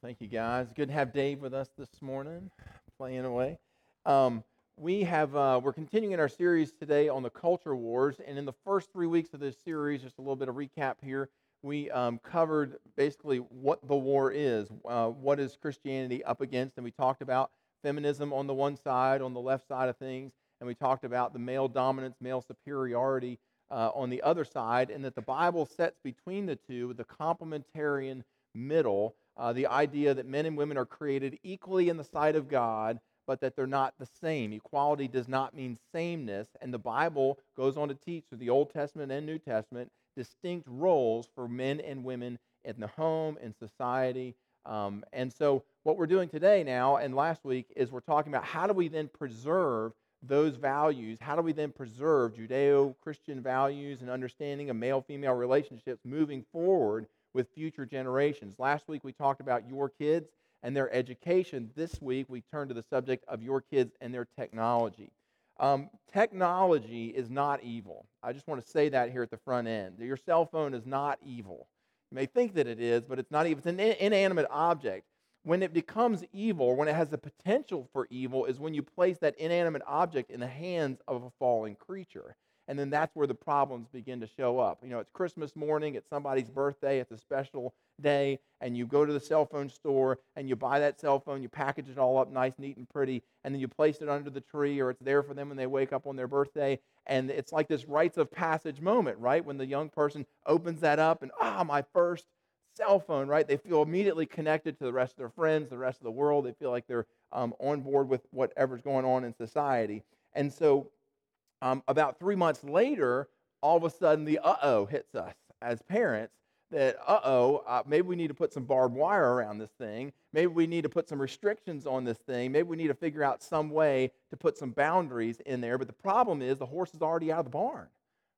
Thank you, guys. Good to have Dave with us this morning, playing away. Um, we have uh, we're continuing our series today on the culture wars, and in the first three weeks of this series, just a little bit of recap here. We um, covered basically what the war is, uh, what is Christianity up against, and we talked about feminism on the one side, on the left side of things, and we talked about the male dominance, male superiority uh, on the other side, and that the Bible sets between the two the complementarian middle, uh, the idea that men and women are created equally in the sight of God, but that they're not the same. Equality does not mean sameness, and the Bible goes on to teach through the Old Testament and New Testament distinct roles for men and women in the home, in society. Um, and so, what we're doing today now and last week is we're talking about how do we then preserve those values? How do we then preserve Judeo Christian values and understanding of male female relationships moving forward with future generations? Last week we talked about your kids and their education. This week we turn to the subject of your kids and their technology. Um, technology is not evil. I just want to say that here at the front end. Your cell phone is not evil. You may think that it is, but it's not evil. It's an inanimate object when it becomes evil, when it has the potential for evil, is when you place that inanimate object in the hands of a fallen creature. And then that's where the problems begin to show up. You know, it's Christmas morning, it's somebody's birthday, it's a special day, and you go to the cell phone store and you buy that cell phone, you package it all up nice, neat, and pretty, and then you place it under the tree or it's there for them when they wake up on their birthday. And it's like this rites of passage moment, right? When the young person opens that up and, ah, my first cell phone, right? They feel immediately connected to the rest of their friends, the rest of the world. They feel like they're um, on board with whatever's going on in society. And so, um, about three months later, all of a sudden the uh oh hits us as parents that uh oh, maybe we need to put some barbed wire around this thing. Maybe we need to put some restrictions on this thing. Maybe we need to figure out some way to put some boundaries in there. But the problem is the horse is already out of the barn,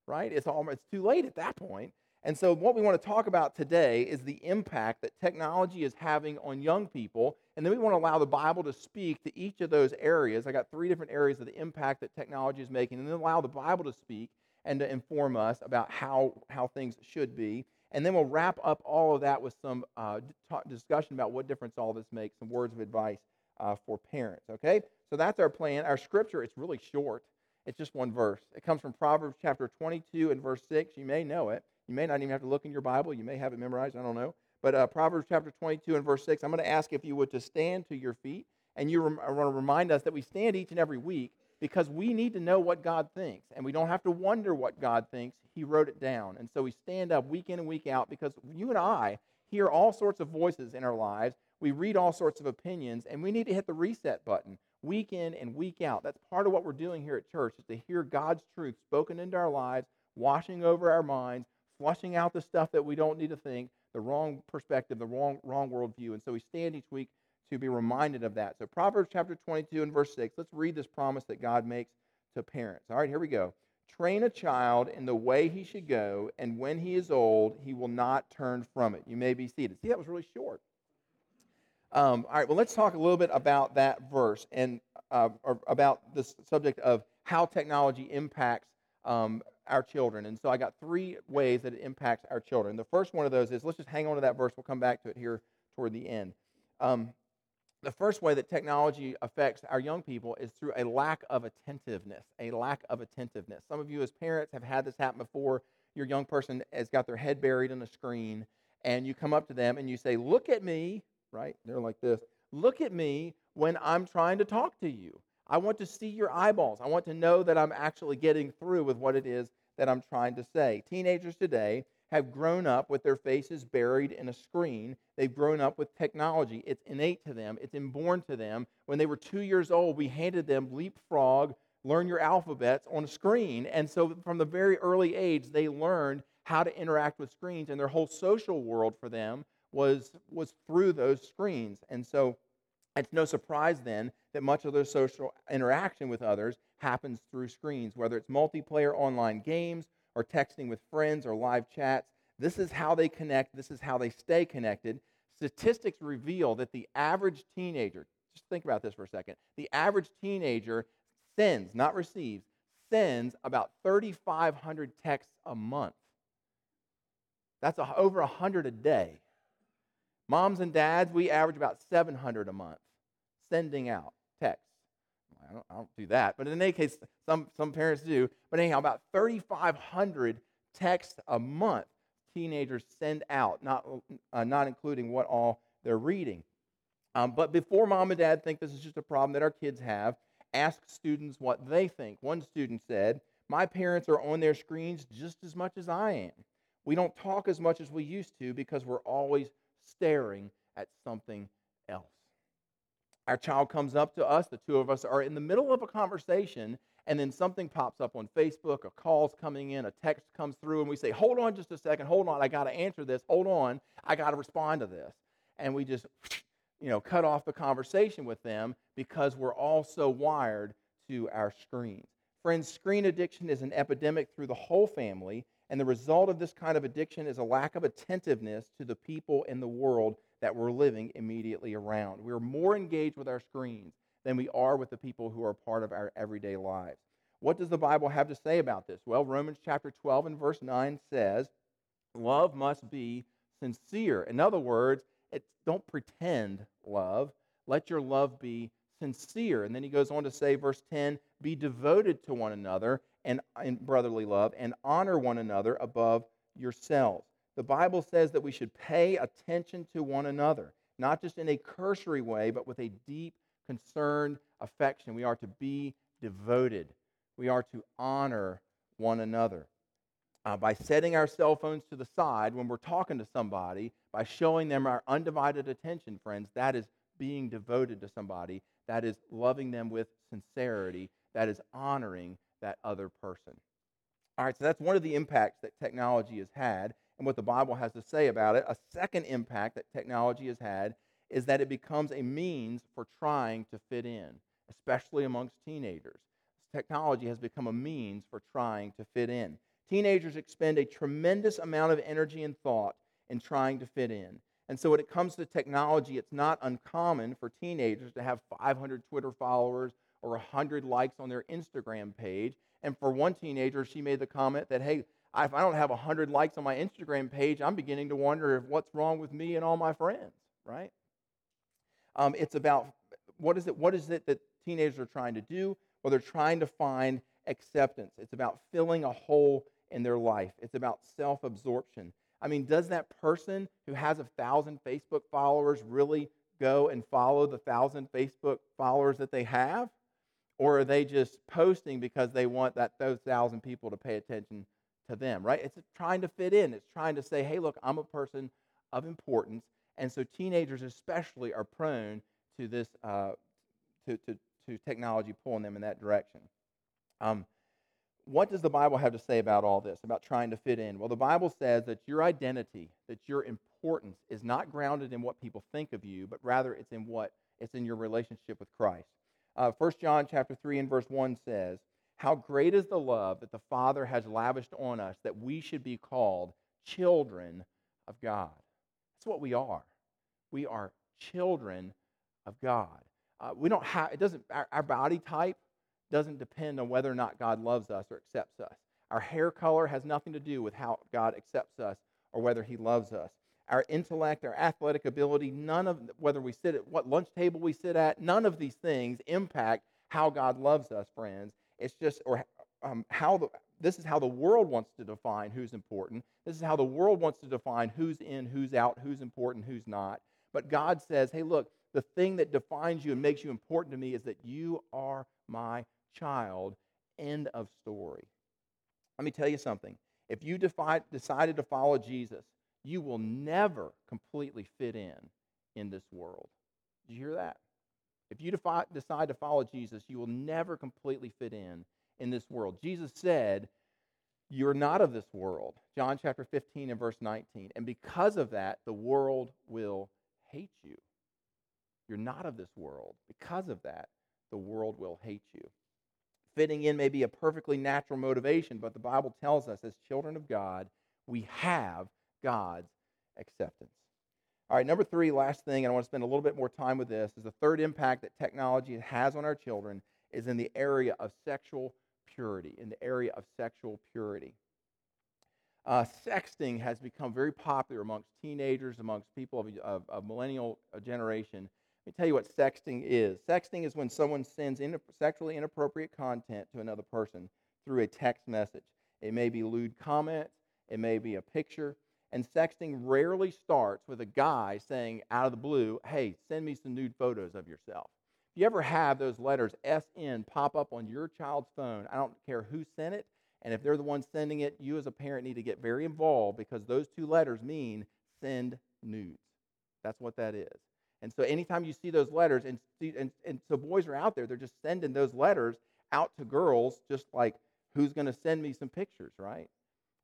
right? It's almost it's too late at that point. And so, what we want to talk about today is the impact that technology is having on young people. And then we want to allow the Bible to speak to each of those areas. I got three different areas of the impact that technology is making, and then allow the Bible to speak and to inform us about how, how things should be. And then we'll wrap up all of that with some uh, discussion about what difference all this makes, some words of advice uh, for parents. Okay? So that's our plan. Our scripture, it's really short. It's just one verse. It comes from Proverbs chapter 22 and verse 6. You may know it. You may not even have to look in your Bible. You may have it memorized. I don't know. But uh, Proverbs chapter 22 and verse 6, I'm going to ask if you would to stand to your feet. And you I want to remind us that we stand each and every week because we need to know what God thinks. And we don't have to wonder what God thinks. He wrote it down. And so we stand up week in and week out because you and I hear all sorts of voices in our lives. We read all sorts of opinions, and we need to hit the reset button week in and week out. That's part of what we're doing here at church is to hear God's truth spoken into our lives, washing over our minds, flushing out the stuff that we don't need to think, the wrong perspective, the wrong, wrong worldview. And so we stand each week to be reminded of that. So, Proverbs chapter 22 and verse 6, let's read this promise that God makes to parents. All right, here we go. Train a child in the way he should go, and when he is old, he will not turn from it. You may be seated. See, that was really short. Um, all right, well, let's talk a little bit about that verse and uh, about the subject of how technology impacts um, our children. And so I got three ways that it impacts our children. The first one of those is let's just hang on to that verse. We'll come back to it here toward the end. Um, the first way that technology affects our young people is through a lack of attentiveness. A lack of attentiveness. Some of you, as parents, have had this happen before. Your young person has got their head buried in a screen, and you come up to them and you say, Look at me, right? They're like this. Look at me when I'm trying to talk to you. I want to see your eyeballs. I want to know that I'm actually getting through with what it is that I'm trying to say. Teenagers today have grown up with their faces buried in a screen. They've grown up with technology. It's innate to them, it's inborn to them. When they were two years old, we handed them leapfrog, learn your alphabets on a screen. And so from the very early age, they learned how to interact with screens, and their whole social world for them was, was through those screens. And so it's no surprise then that much of their social interaction with others happens through screens, whether it's multiplayer online games or texting with friends or live chats. This is how they connect, this is how they stay connected. Statistics reveal that the average teenager, just think about this for a second, the average teenager sends, not receives, sends about 3,500 texts a month. That's a, over 100 a day. Moms and dads, we average about 700 a month sending out. I don't, I don't do that, but in any case, some, some parents do. But anyhow, about 3,500 texts a month teenagers send out, not, uh, not including what all they're reading. Um, but before mom and dad think this is just a problem that our kids have, ask students what they think. One student said, My parents are on their screens just as much as I am. We don't talk as much as we used to because we're always staring at something else. Our child comes up to us, the two of us are in the middle of a conversation, and then something pops up on Facebook, a call's coming in, a text comes through, and we say, Hold on just a second, hold on, I got to answer this, hold on, I got to respond to this. And we just, you know, cut off the conversation with them because we're all so wired to our screens. Friends, screen addiction is an epidemic through the whole family, and the result of this kind of addiction is a lack of attentiveness to the people in the world that we're living immediately around. We're more engaged with our screens than we are with the people who are part of our everyday lives. What does the Bible have to say about this? Well, Romans chapter 12 and verse 9 says, Love must be sincere. In other words, don't pretend love. Let your love be sincere. And then he goes on to say, verse 10 be devoted to one another and in brotherly love and honor one another above yourselves. The Bible says that we should pay attention to one another, not just in a cursory way, but with a deep, concerned affection. We are to be devoted, we are to honor one another. Uh, by setting our cell phones to the side when we're talking to somebody, by showing them our undivided attention, friends, that is being devoted to somebody. That is loving them with sincerity. That is honoring that other person. All right, so that's one of the impacts that technology has had and what the Bible has to say about it. A second impact that technology has had is that it becomes a means for trying to fit in, especially amongst teenagers. Technology has become a means for trying to fit in. Teenagers expend a tremendous amount of energy and thought in trying to fit in. And so, when it comes to technology, it's not uncommon for teenagers to have 500 Twitter followers or 100 likes on their Instagram page. And for one teenager, she made the comment that, hey, if I don't have 100 likes on my Instagram page, I'm beginning to wonder if what's wrong with me and all my friends, right? Um, it's about what is it, what is it that teenagers are trying to do? Well, they're trying to find acceptance. It's about filling a hole in their life. It's about self absorption. I mean, does that person who has a thousand Facebook followers really go and follow the thousand Facebook followers that they have? Or are they just posting because they want that those thousand people to pay attention to them, right? It's trying to fit in. It's trying to say, hey, look, I'm a person of importance. And so teenagers especially are prone to this, uh, to, to, to technology pulling them in that direction. Um, what does the Bible have to say about all this, about trying to fit in? Well, the Bible says that your identity, that your importance is not grounded in what people think of you, but rather it's in what it's in your relationship with Christ. Uh, 1 John chapter 3 and verse 1 says, How great is the love that the Father has lavished on us that we should be called children of God. That's what we are. We are children of God. Uh, we don't have, it doesn't, our, our body type doesn't depend on whether or not God loves us or accepts us. Our hair color has nothing to do with how God accepts us or whether he loves us our intellect, our athletic ability, none of whether we sit at what lunch table we sit at, none of these things impact how God loves us, friends. It's just or um, how the this is how the world wants to define who's important. This is how the world wants to define who's in, who's out, who's important, who's not. But God says, "Hey, look, the thing that defines you and makes you important to me is that you are my child." End of story. Let me tell you something. If you defi- decided to follow Jesus, you will never completely fit in in this world. Did you hear that? If you defi- decide to follow Jesus, you will never completely fit in in this world. Jesus said, You're not of this world. John chapter 15 and verse 19. And because of that, the world will hate you. You're not of this world. Because of that, the world will hate you. Fitting in may be a perfectly natural motivation, but the Bible tells us as children of God, we have God's acceptance. All right, number three, last thing, and I want to spend a little bit more time with this, is the third impact that technology has on our children is in the area of sexual purity, in the area of sexual purity. uh, sexting has become very popular amongst teenagers, amongst people of, of, of millennial uh, generation. Let me tell you what sexting is. Sexting is when someone sends in, sexually inappropriate content to another person through a text message. It may be lewd comments, it may be a picture, and sexting rarely starts with a guy saying out of the blue, hey, send me some nude photos of yourself. If you ever have those letters SN pop up on your child's phone, I don't care who sent it, and if they're the ones sending it, you as a parent need to get very involved because those two letters mean send nudes. That's what that is. And so anytime you see those letters, and, and, and so boys are out there, they're just sending those letters out to girls, just like who's going to send me some pictures, right?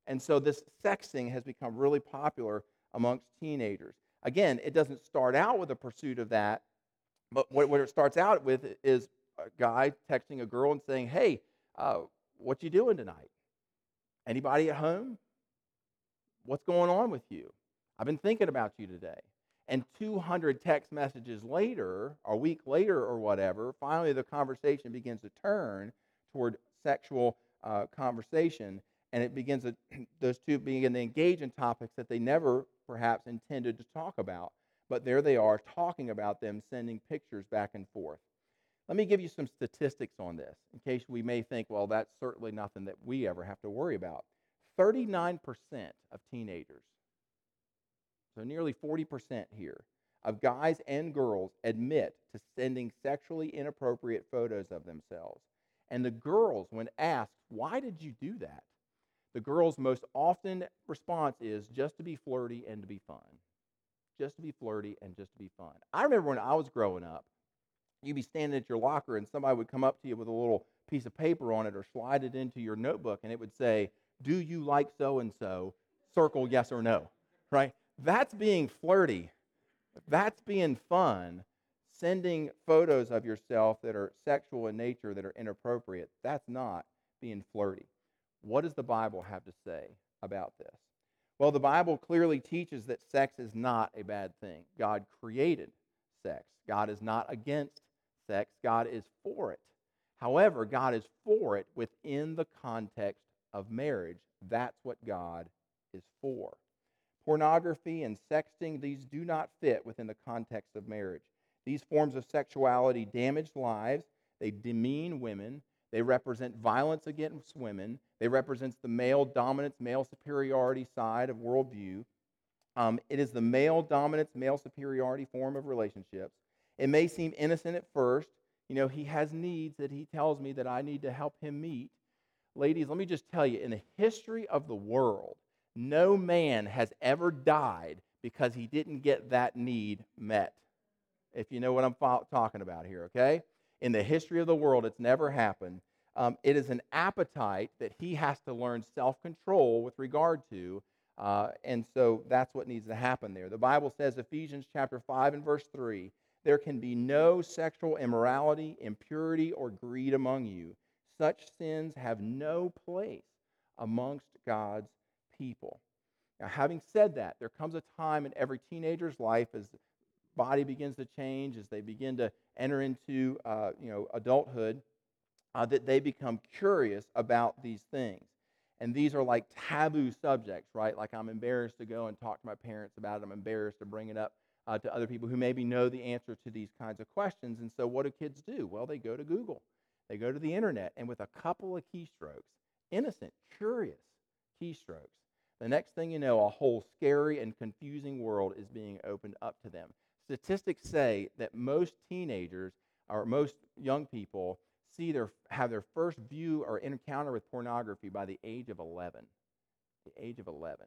And so this sexting has become really popular amongst teenagers. Again, it doesn't start out with a pursuit of that, but what, what it starts out with is a guy texting a girl and saying, "Hey, uh, what you doing tonight? Anybody at home? What's going on with you? I've been thinking about you today." And 200 text messages later, a week later or whatever, finally the conversation begins to turn toward sexual uh, conversation and it begins to, those two begin to engage in topics that they never perhaps intended to talk about. But there they are talking about them, sending pictures back and forth. Let me give you some statistics on this in case we may think, well, that's certainly nothing that we ever have to worry about. 39% of teenagers, so nearly 40% here, of guys and girls admit to sending sexually inappropriate photos of themselves. And the girls, when asked, why did you do that? The girl's most often response is just to be flirty and to be fun. Just to be flirty and just to be fun. I remember when I was growing up, you'd be standing at your locker and somebody would come up to you with a little piece of paper on it or slide it into your notebook and it would say, Do you like so and so? Circle yes or no, right? That's being flirty. That's being fun. Sending photos of yourself that are sexual in nature, that are inappropriate, that's not being flirty. What does the Bible have to say about this? Well, the Bible clearly teaches that sex is not a bad thing. God created sex. God is not against sex, God is for it. However, God is for it within the context of marriage. That's what God is for. Pornography and sexting, these do not fit within the context of marriage. These forms of sexuality damage lives, they demean women, they represent violence against women. They represent the male dominance, male superiority side of worldview. Um, it is the male dominance, male superiority form of relationships. It may seem innocent at first. You know, he has needs that he tells me that I need to help him meet. Ladies, let me just tell you in the history of the world, no man has ever died because he didn't get that need met. If you know what I'm talking about here, okay? In the history of the world. It's never happened. Um, it is an appetite that he has to learn self control with regard to. Uh, and so that's what needs to happen there. The Bible says, Ephesians chapter 5 and verse 3 there can be no sexual immorality, impurity, or greed among you. Such sins have no place amongst God's people. Now, having said that, there comes a time in every teenager's life as body begins to change, as they begin to enter into uh, you know, adulthood, uh, that they become curious about these things. And these are like taboo subjects, right? Like I'm embarrassed to go and talk to my parents about it. I'm embarrassed to bring it up uh, to other people who maybe know the answer to these kinds of questions. And so, what do kids do? Well, they go to Google, they go to the internet, and with a couple of keystrokes, innocent, curious keystrokes, the next thing you know, a whole scary and confusing world is being opened up to them statistics say that most teenagers or most young people see their have their first view or encounter with pornography by the age of 11 the age of 11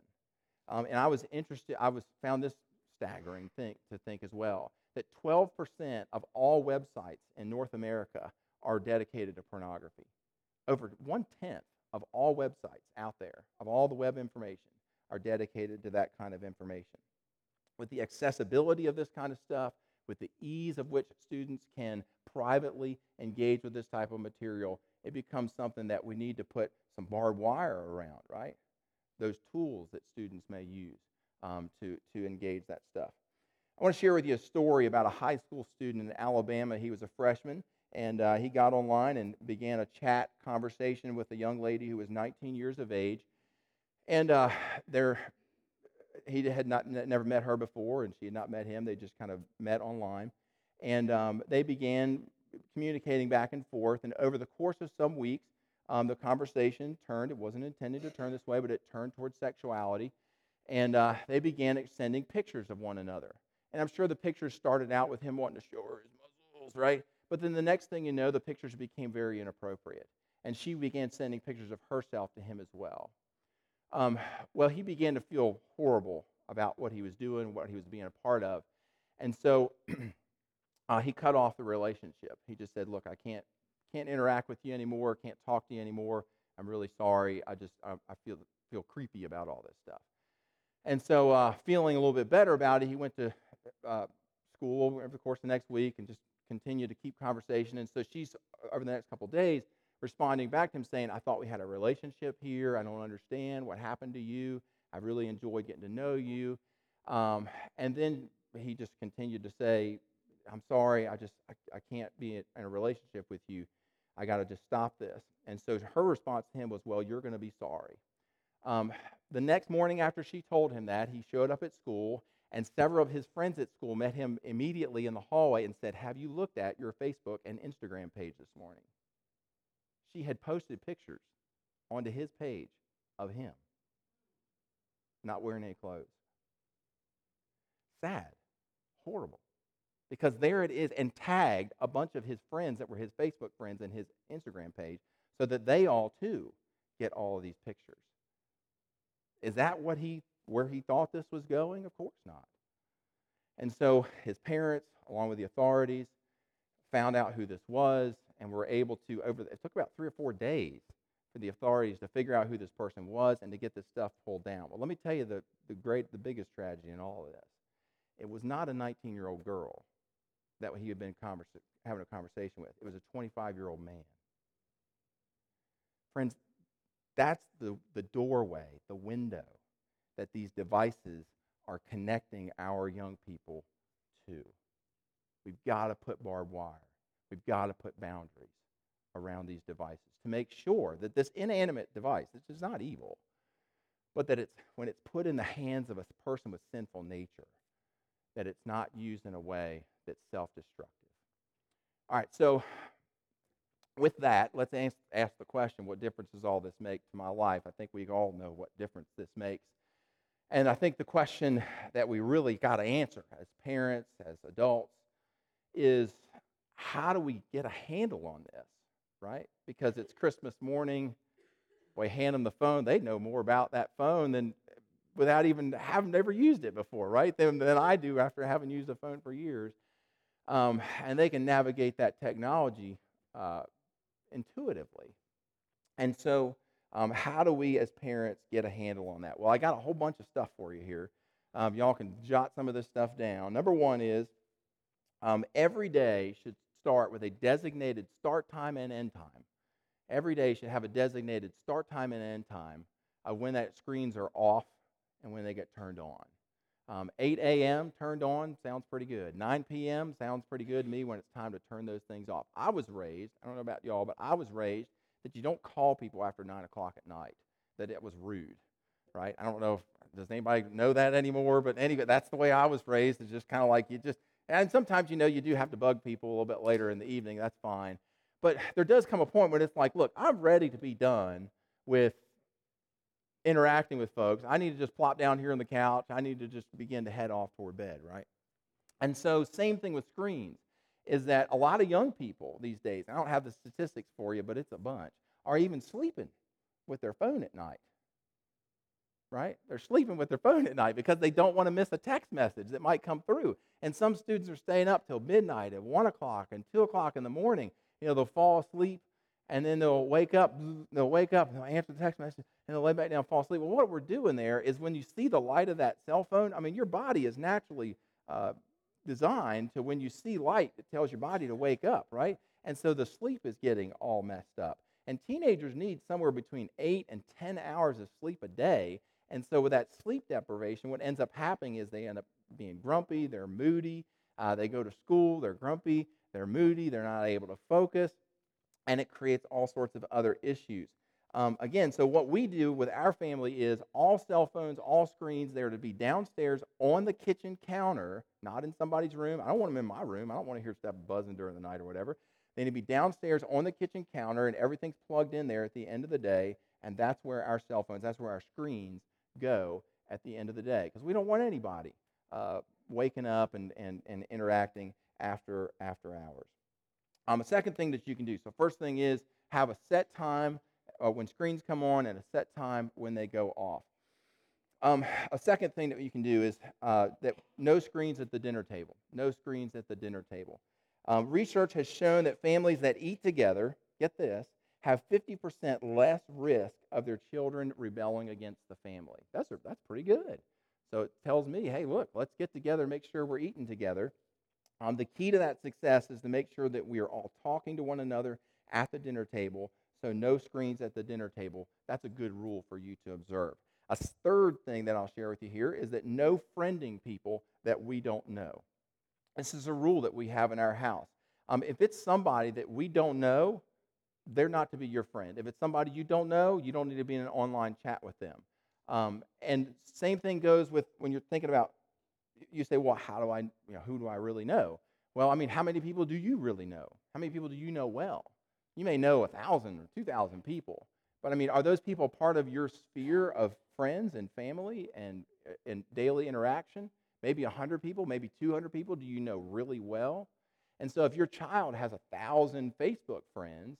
um, and i was interested i was found this staggering thing to think as well that 12% of all websites in north america are dedicated to pornography. Over one tenth of all websites out there of all the web information are dedicated to that kind of information with the accessibility of this kind of stuff, with the ease of which students can privately engage with this type of material, it becomes something that we need to put some barbed wire around, right? Those tools that students may use um, to, to engage that stuff. I want to share with you a story about a high school student in Alabama. He was a freshman, and uh, he got online and began a chat conversation with a young lady who was 19 years of age And uh, he had not never met her before, and she had not met him. They just kind of met online, and um, they began communicating back and forth. And over the course of some weeks, um, the conversation turned. It wasn't intended to turn this way, but it turned towards sexuality, and uh, they began sending pictures of one another. And I'm sure the pictures started out with him wanting to show her his muscles, right? But then the next thing you know, the pictures became very inappropriate. And she began sending pictures of herself to him as well. Um, well, he began to feel horrible about what he was doing, what he was being a part of. And so uh, he cut off the relationship. He just said, Look, I can't, can't interact with you anymore, can't talk to you anymore. I'm really sorry. I just I, I feel, feel creepy about all this stuff. And so, uh, feeling a little bit better about it, he went to uh, school over the course of the next week and just continued to keep conversation. And so she's over the next couple days responding back to him saying, "I thought we had a relationship here. I don't understand what happened to you. I really enjoyed getting to know you." Um, and then he just continued to say, "I'm sorry. I just I, I can't be in a relationship with you. I got to just stop this." And so her response to him was, "Well, you're going to be sorry." Um, the next morning after she told him that, he showed up at school and several of his friends at school met him immediately in the hallway and said, Have you looked at your Facebook and Instagram page this morning? She had posted pictures onto his page of him not wearing any clothes. Sad, horrible. Because there it is, and tagged a bunch of his friends that were his Facebook friends and his Instagram page so that they all too get all of these pictures. Is that what he where he thought this was going? Of course not. And so his parents, along with the authorities, found out who this was and we were able to, over the, it took about three or four days for the authorities to figure out who this person was and to get this stuff pulled down. Well, let me tell you the, the great, the biggest tragedy in all of this. It was not a 19 year old girl that he had been having a conversation with, it was a 25 year old man. Friends, that's the, the doorway, the window that these devices are connecting our young people to. We've got to put barbed wire. We've got to put boundaries around these devices to make sure that this inanimate device, this is not evil, but that it's when it's put in the hands of a person with sinful nature, that it's not used in a way that's self-destructive. All right, so with that, let's ask, ask the question, what difference does all this make to my life? I think we all know what difference this makes and I think the question that we really got to answer as parents, as adults, is how do we get a handle on this, right? Because it's Christmas morning. We hand them the phone. They know more about that phone than without even having ever used it before, right? Than, than I do after having used a phone for years. Um, and they can navigate that technology uh, intuitively. And so um, how do we as parents get a handle on that? Well, I got a whole bunch of stuff for you here. Um, y'all can jot some of this stuff down. Number one is um, every day should start with a designated start time and end time. Every day should have a designated start time and end time of when that screens are off and when they get turned on. Um, 8 a.m. turned on sounds pretty good. 9 p.m. sounds pretty good to me when it's time to turn those things off. I was raised, I don't know about y'all, but I was raised that you don't call people after 9 o'clock at night, that it was rude, right? I don't know if, does anybody know that anymore, but anyway, that's the way I was raised. It's just kind of like you just, and sometimes, you know, you do have to bug people a little bit later in the evening. That's fine. But there does come a point when it's like, look, I'm ready to be done with interacting with folks. I need to just plop down here on the couch. I need to just begin to head off toward bed, right? And so, same thing with screens is that a lot of young people these days, I don't have the statistics for you, but it's a bunch, are even sleeping with their phone at night. Right? They're sleeping with their phone at night because they don't want to miss a text message that might come through. And some students are staying up till midnight at 1 o'clock and 2 o'clock in the morning. You know, they'll fall asleep and then they'll wake up, they'll wake up and they'll answer the text message and they'll lay back down and fall asleep. Well, what we're doing there is when you see the light of that cell phone, I mean, your body is naturally uh, designed to when you see light, it tells your body to wake up, right? And so the sleep is getting all messed up. And teenagers need somewhere between eight and 10 hours of sleep a day. And so with that sleep deprivation, what ends up happening is they end up being grumpy, they're moody, uh, they go to school, they're grumpy, they're moody, they're not able to focus, and it creates all sorts of other issues. Um, again, so what we do with our family is all cell phones, all screens, they're to be downstairs on the kitchen counter, not in somebody's room. I don't want them in my room. I don't want to hear stuff buzzing during the night or whatever. They need to be downstairs on the kitchen counter, and everything's plugged in there at the end of the day. And that's where our cell phones, that's where our screens go at the end of the day, because we don't want anybody uh, waking up and, and, and interacting after after hours. Um, a second thing that you can do. So first thing is have a set time uh, when screens come on and a set time when they go off. Um, a second thing that you can do is uh, that no screens at the dinner table. No screens at the dinner table. Um, research has shown that families that eat together, get this, have 50% less risk of their children rebelling against the family. That's, that's pretty good. So it tells me, hey, look, let's get together, make sure we're eating together. Um, the key to that success is to make sure that we are all talking to one another at the dinner table. So no screens at the dinner table. That's a good rule for you to observe. A third thing that I'll share with you here is that no friending people that we don't know. This is a rule that we have in our house. Um, if it's somebody that we don't know, they're not to be your friend. If it's somebody you don't know, you don't need to be in an online chat with them. Um, and same thing goes with when you're thinking about, you say, well, how do I, you know, who do I really know? Well, I mean, how many people do you really know? How many people do you know well? You may know a thousand or two thousand people, but I mean, are those people part of your sphere of friends and family and, and daily interaction? Maybe hundred people, maybe 200 people do you know really well? And so if your child has a thousand Facebook friends,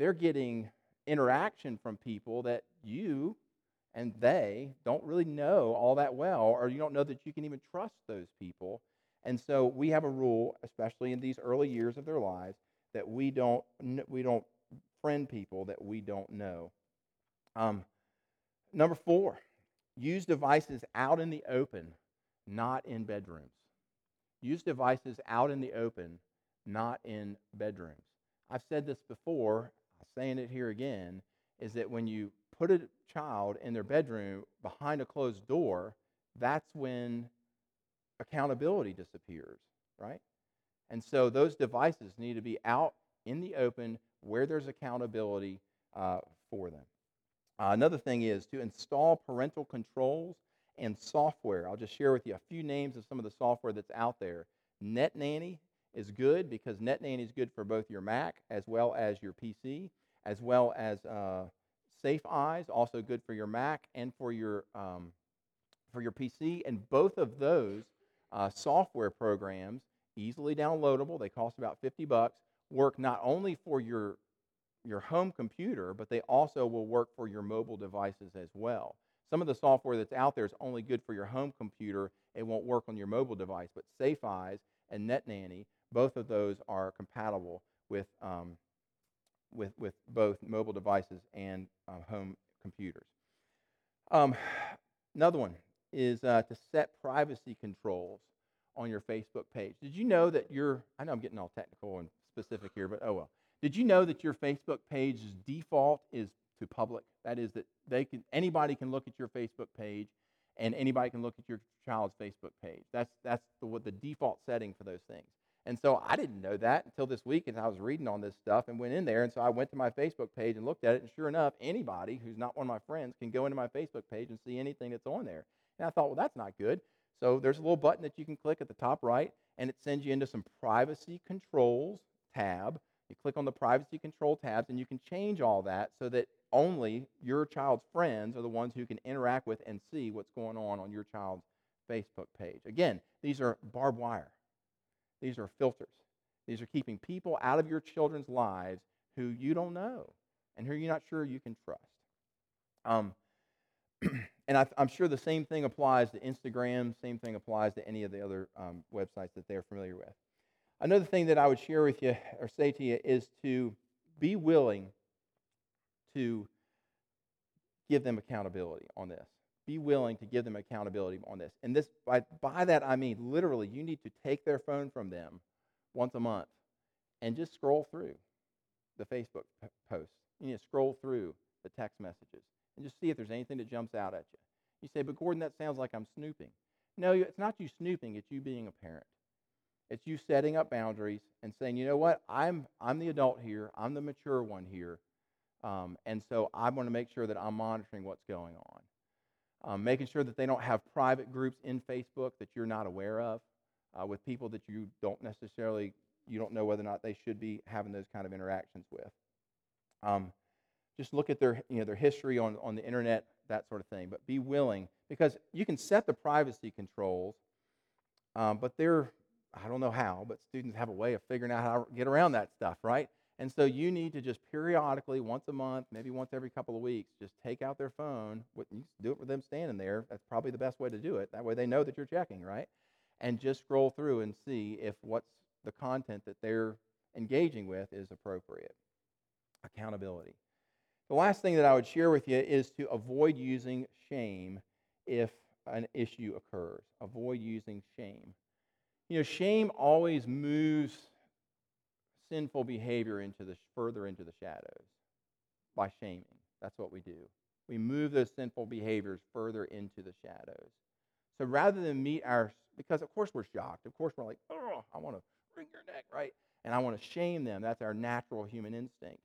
they're getting interaction from people that you and they don't really know all that well, or you don't know that you can even trust those people. And so we have a rule, especially in these early years of their lives, that we don't we don't friend people that we don't know. Um, number four, use devices out in the open, not in bedrooms. Use devices out in the open, not in bedrooms. I've said this before, saying it here again, is that when you put a child in their bedroom behind a closed door, that's when accountability disappears, right? And so those devices need to be out in the open where there's accountability uh, for them. Uh, another thing is to install parental controls and software. I'll just share with you a few names of some of the software that's out there. Net Nanny is good because Net Nanny is good for both your Mac as well as your PC, as well as uh, Safe Eyes, also good for your Mac and for your um, for your PC. And both of those uh, software programs, easily downloadable, they cost about 50 bucks, work not only for your your home computer, but they also will work for your mobile devices as well. Some of the software that's out there is only good for your home computer. It won't work on your mobile device, but Safe Eyes and Net Nanny, both of those are compatible with um, with, with both mobile devices and um, home computers. Um, another one is uh, to set privacy controls on your Facebook page. Did you know that your, I know I'm getting all technical and specific here, but oh well. Did you know that your Facebook page's default is to public? That is that they can anybody can look at your Facebook page and anybody can look at your child's Facebook page. That's that's the, what the default setting for those things. And so I didn't know that until this week as I was reading on this stuff and went in there. And so I went to my Facebook page and looked at it. And sure enough, anybody who's not one of my friends can go into my Facebook page and see anything that's on there. And I thought, well, that's not good. So there's a little button that you can click at the top right, and it sends you into some privacy controls tab. You click on the privacy control tabs, and you can change all that so that only your child's friends are the ones who can interact with and see what's going on on your child's Facebook page. Again, these are barbed wire. These are filters. These are keeping people out of your children's lives who you don't know and who you're not sure you can trust. Um, and I, am sure the same thing applies to Instagram, same thing applies to any of the other um, websites that they're familiar with. Another thing that I would share with you or say to you is to be willing to give them accountability on this be willing to give them accountability on this. And this by, by that I mean literally you need to take their phone from them once a month and just scroll through the Facebook posts. You need to scroll through the text messages and just see if there's anything that jumps out at you. You say, but Gordon, that sounds like I'm snooping. No, it's not you snooping, it's you being a parent. It's you setting up boundaries and saying, you know what, I'm, I'm the adult here, I'm the mature one here. Um, and so I want to make sure that I'm monitoring what's going on. Um, making sure that they don't have private groups in Facebook that you're not aware of uh, with people that you don't necessarily, you don't know whether or not they should be having those kind of interactions with. Um, just look at their, you know, their history on, on the internet, that sort of thing. But be willing, because you can set the privacy controls, um, but they're, I don't know how, but students have a way of figuring out how to get around that stuff, right? And so you need to just periodically, once a month, maybe once every couple of weeks, just take out their phone. You do it with them standing there. That's probably the best way to do it. That way they know that you're checking, right? And just scroll through and see if what's the content that they're engaging with is appropriate. Accountability. The last thing that I would share with you is to avoid using shame if an issue occurs. Avoid using shame. You know, shame always moves sinful behavior into the further into the shadows by shaming. That's what we do. We move those sinful behaviors further into the shadows. So rather than meet our, because of course we're shocked. Of course we're like, oh, I want to wring your neck, right? And I want to shame them. That's our natural human instinct.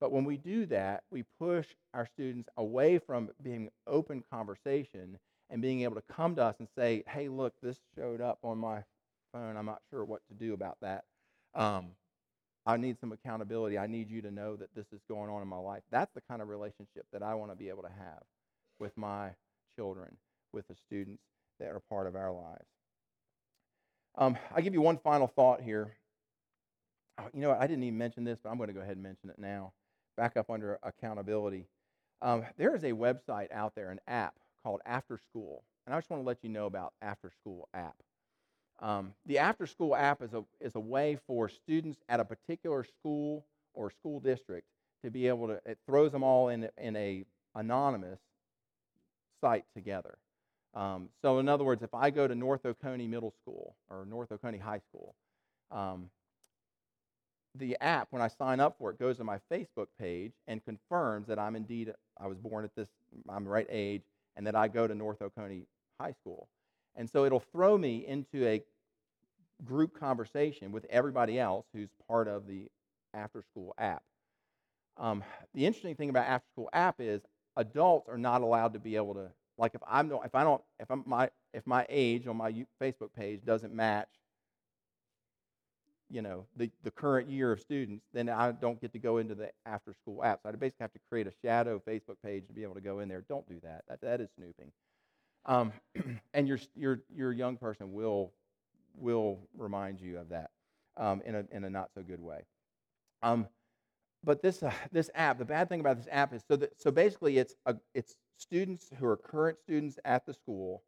But when we do that, we push our students away from being open conversation and being able to come to us and say, hey, look, this showed up on my phone. I'm not sure what to do about that. Um, I need some accountability. I need you to know that this is going on in my life. That's the kind of relationship that I want to be able to have with my children, with the students that are part of our lives. Um, I give you one final thought here. Oh, you know, I didn't even mention this, but I'm going to go ahead and mention it now. Back up under accountability. Um, there is a website out there, an app called After School, and I just want to let you know about After School app. Um, the after school app is a, is a way for students at a particular school or school district to be able to, it throws them all in, in a anonymous site together. Um, so in other words, if I go to North Oconee Middle School or North Oconee High School, um, the app, when I sign up for it, goes to my Facebook page and confirms that I'm indeed, I was born at this, I'm the right age, and that I go to North Oconee High School. And so it'll throw me into a group conversation with everybody else who's part of the after school app. Um, the interesting thing about after school app is adults are not allowed to be able to like if I'm not if I don't if I'm my if my age on my Facebook page doesn't match you know the, the current year of students, then I don't get to go into the after school app. So I basically have to create a shadow Facebook page to be able to go in there. Don't do that. That, that is snooping. Um, and your, your, your young person will, will remind you of that um, in, a, in a not so good way. Um, but this, uh, this app, the bad thing about this app is so, that, so basically it's, a, it's students who are current students at the school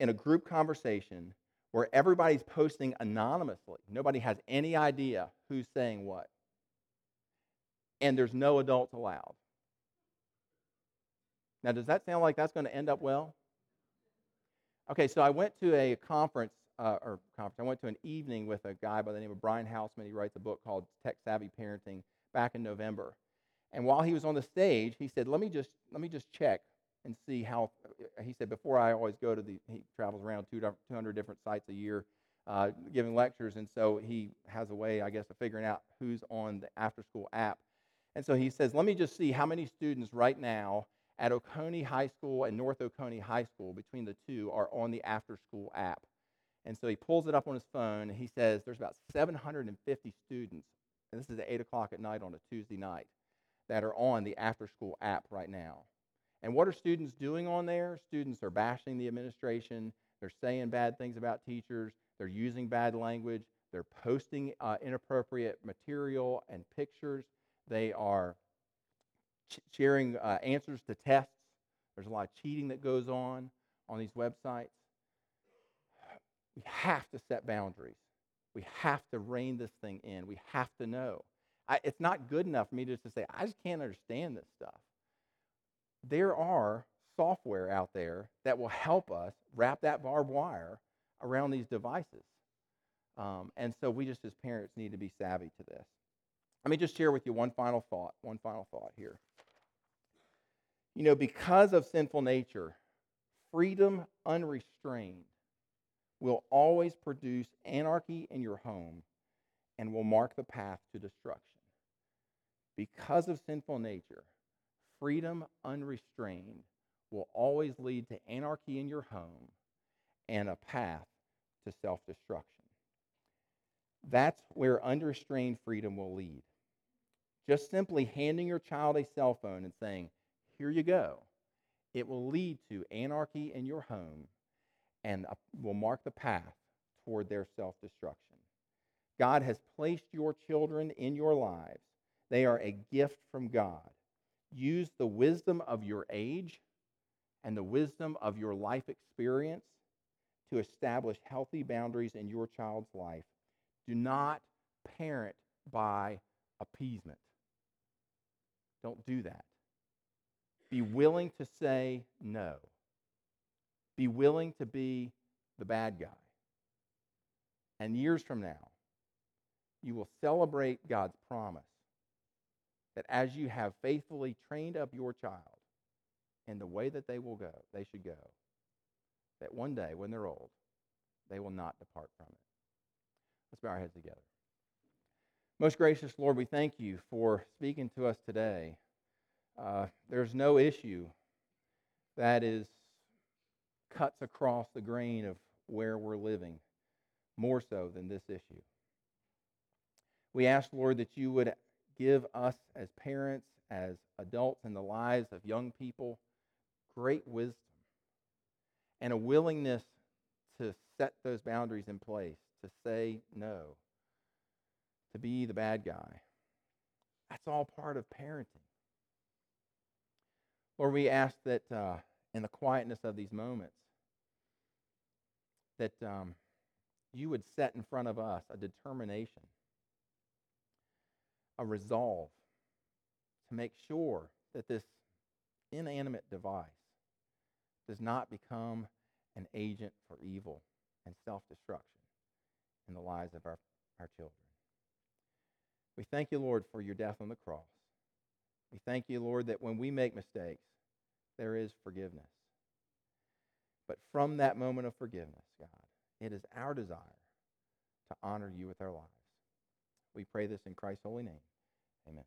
in a group conversation where everybody's posting anonymously. Nobody has any idea who's saying what. And there's no adults allowed. Now, does that sound like that's going to end up well? Okay, so I went to a conference, uh, or conference, I went to an evening with a guy by the name of Brian Housman. He writes a book called Tech Savvy Parenting back in November. And while he was on the stage, he said, let me just, let me just check and see how, he said, before I always go to the, he travels around 200 different sites a year uh, giving lectures. And so he has a way, I guess, of figuring out who's on the after school app. And so he says, let me just see how many students right now at Oconee High School and North Oconee High School, between the two, are on the after school app. And so he pulls it up on his phone and he says there's about 750 students, and this is at 8 o'clock at night on a Tuesday night, that are on the after school app right now. And what are students doing on there? Students are bashing the administration, they're saying bad things about teachers, they're using bad language, they're posting uh, inappropriate material and pictures, they are sharing uh, answers to tests. There's a lot of cheating that goes on on these websites. We have to set boundaries. We have to rein this thing in. We have to know. I, it's not good enough for me just to say, I just can't understand this stuff. There are software out there that will help us wrap that barbed wire around these devices. Um, and so we just as parents need to be savvy to this. Let me just share with you one final thought, one final thought here. You know, because of sinful nature, freedom unrestrained will always produce anarchy in your home and will mark the path to destruction. Because of sinful nature, freedom unrestrained will always lead to anarchy in your home and a path to self destruction. That's where unrestrained freedom will lead. Just simply handing your child a cell phone and saying, Here you go, it will lead to anarchy in your home and uh, will mark the path toward their self destruction. God has placed your children in your lives, they are a gift from God. Use the wisdom of your age and the wisdom of your life experience to establish healthy boundaries in your child's life. Do not parent by appeasement. Don't do that. Be willing to say no. Be willing to be the bad guy. And years from now, you will celebrate God's promise that as you have faithfully trained up your child in the way that they will go, they should go, that one day when they're old, they will not depart from it. Let's bow our heads together. Most gracious Lord, we thank you for speaking to us today. Uh, there's no issue that is cuts across the grain of where we're living more so than this issue. We ask, Lord, that you would give us as parents, as adults in the lives of young people, great wisdom and a willingness to set those boundaries in place, to say no, to be the bad guy. That's all part of parenting. Lord, we ask that uh, in the quietness of these moments, that um, you would set in front of us a determination, a resolve to make sure that this inanimate device does not become an agent for evil and self destruction in the lives of our, our children. We thank you, Lord, for your death on the cross. We thank you, Lord, that when we make mistakes, there is forgiveness. But from that moment of forgiveness, God, it is our desire to honor you with our lives. We pray this in Christ's holy name. Amen.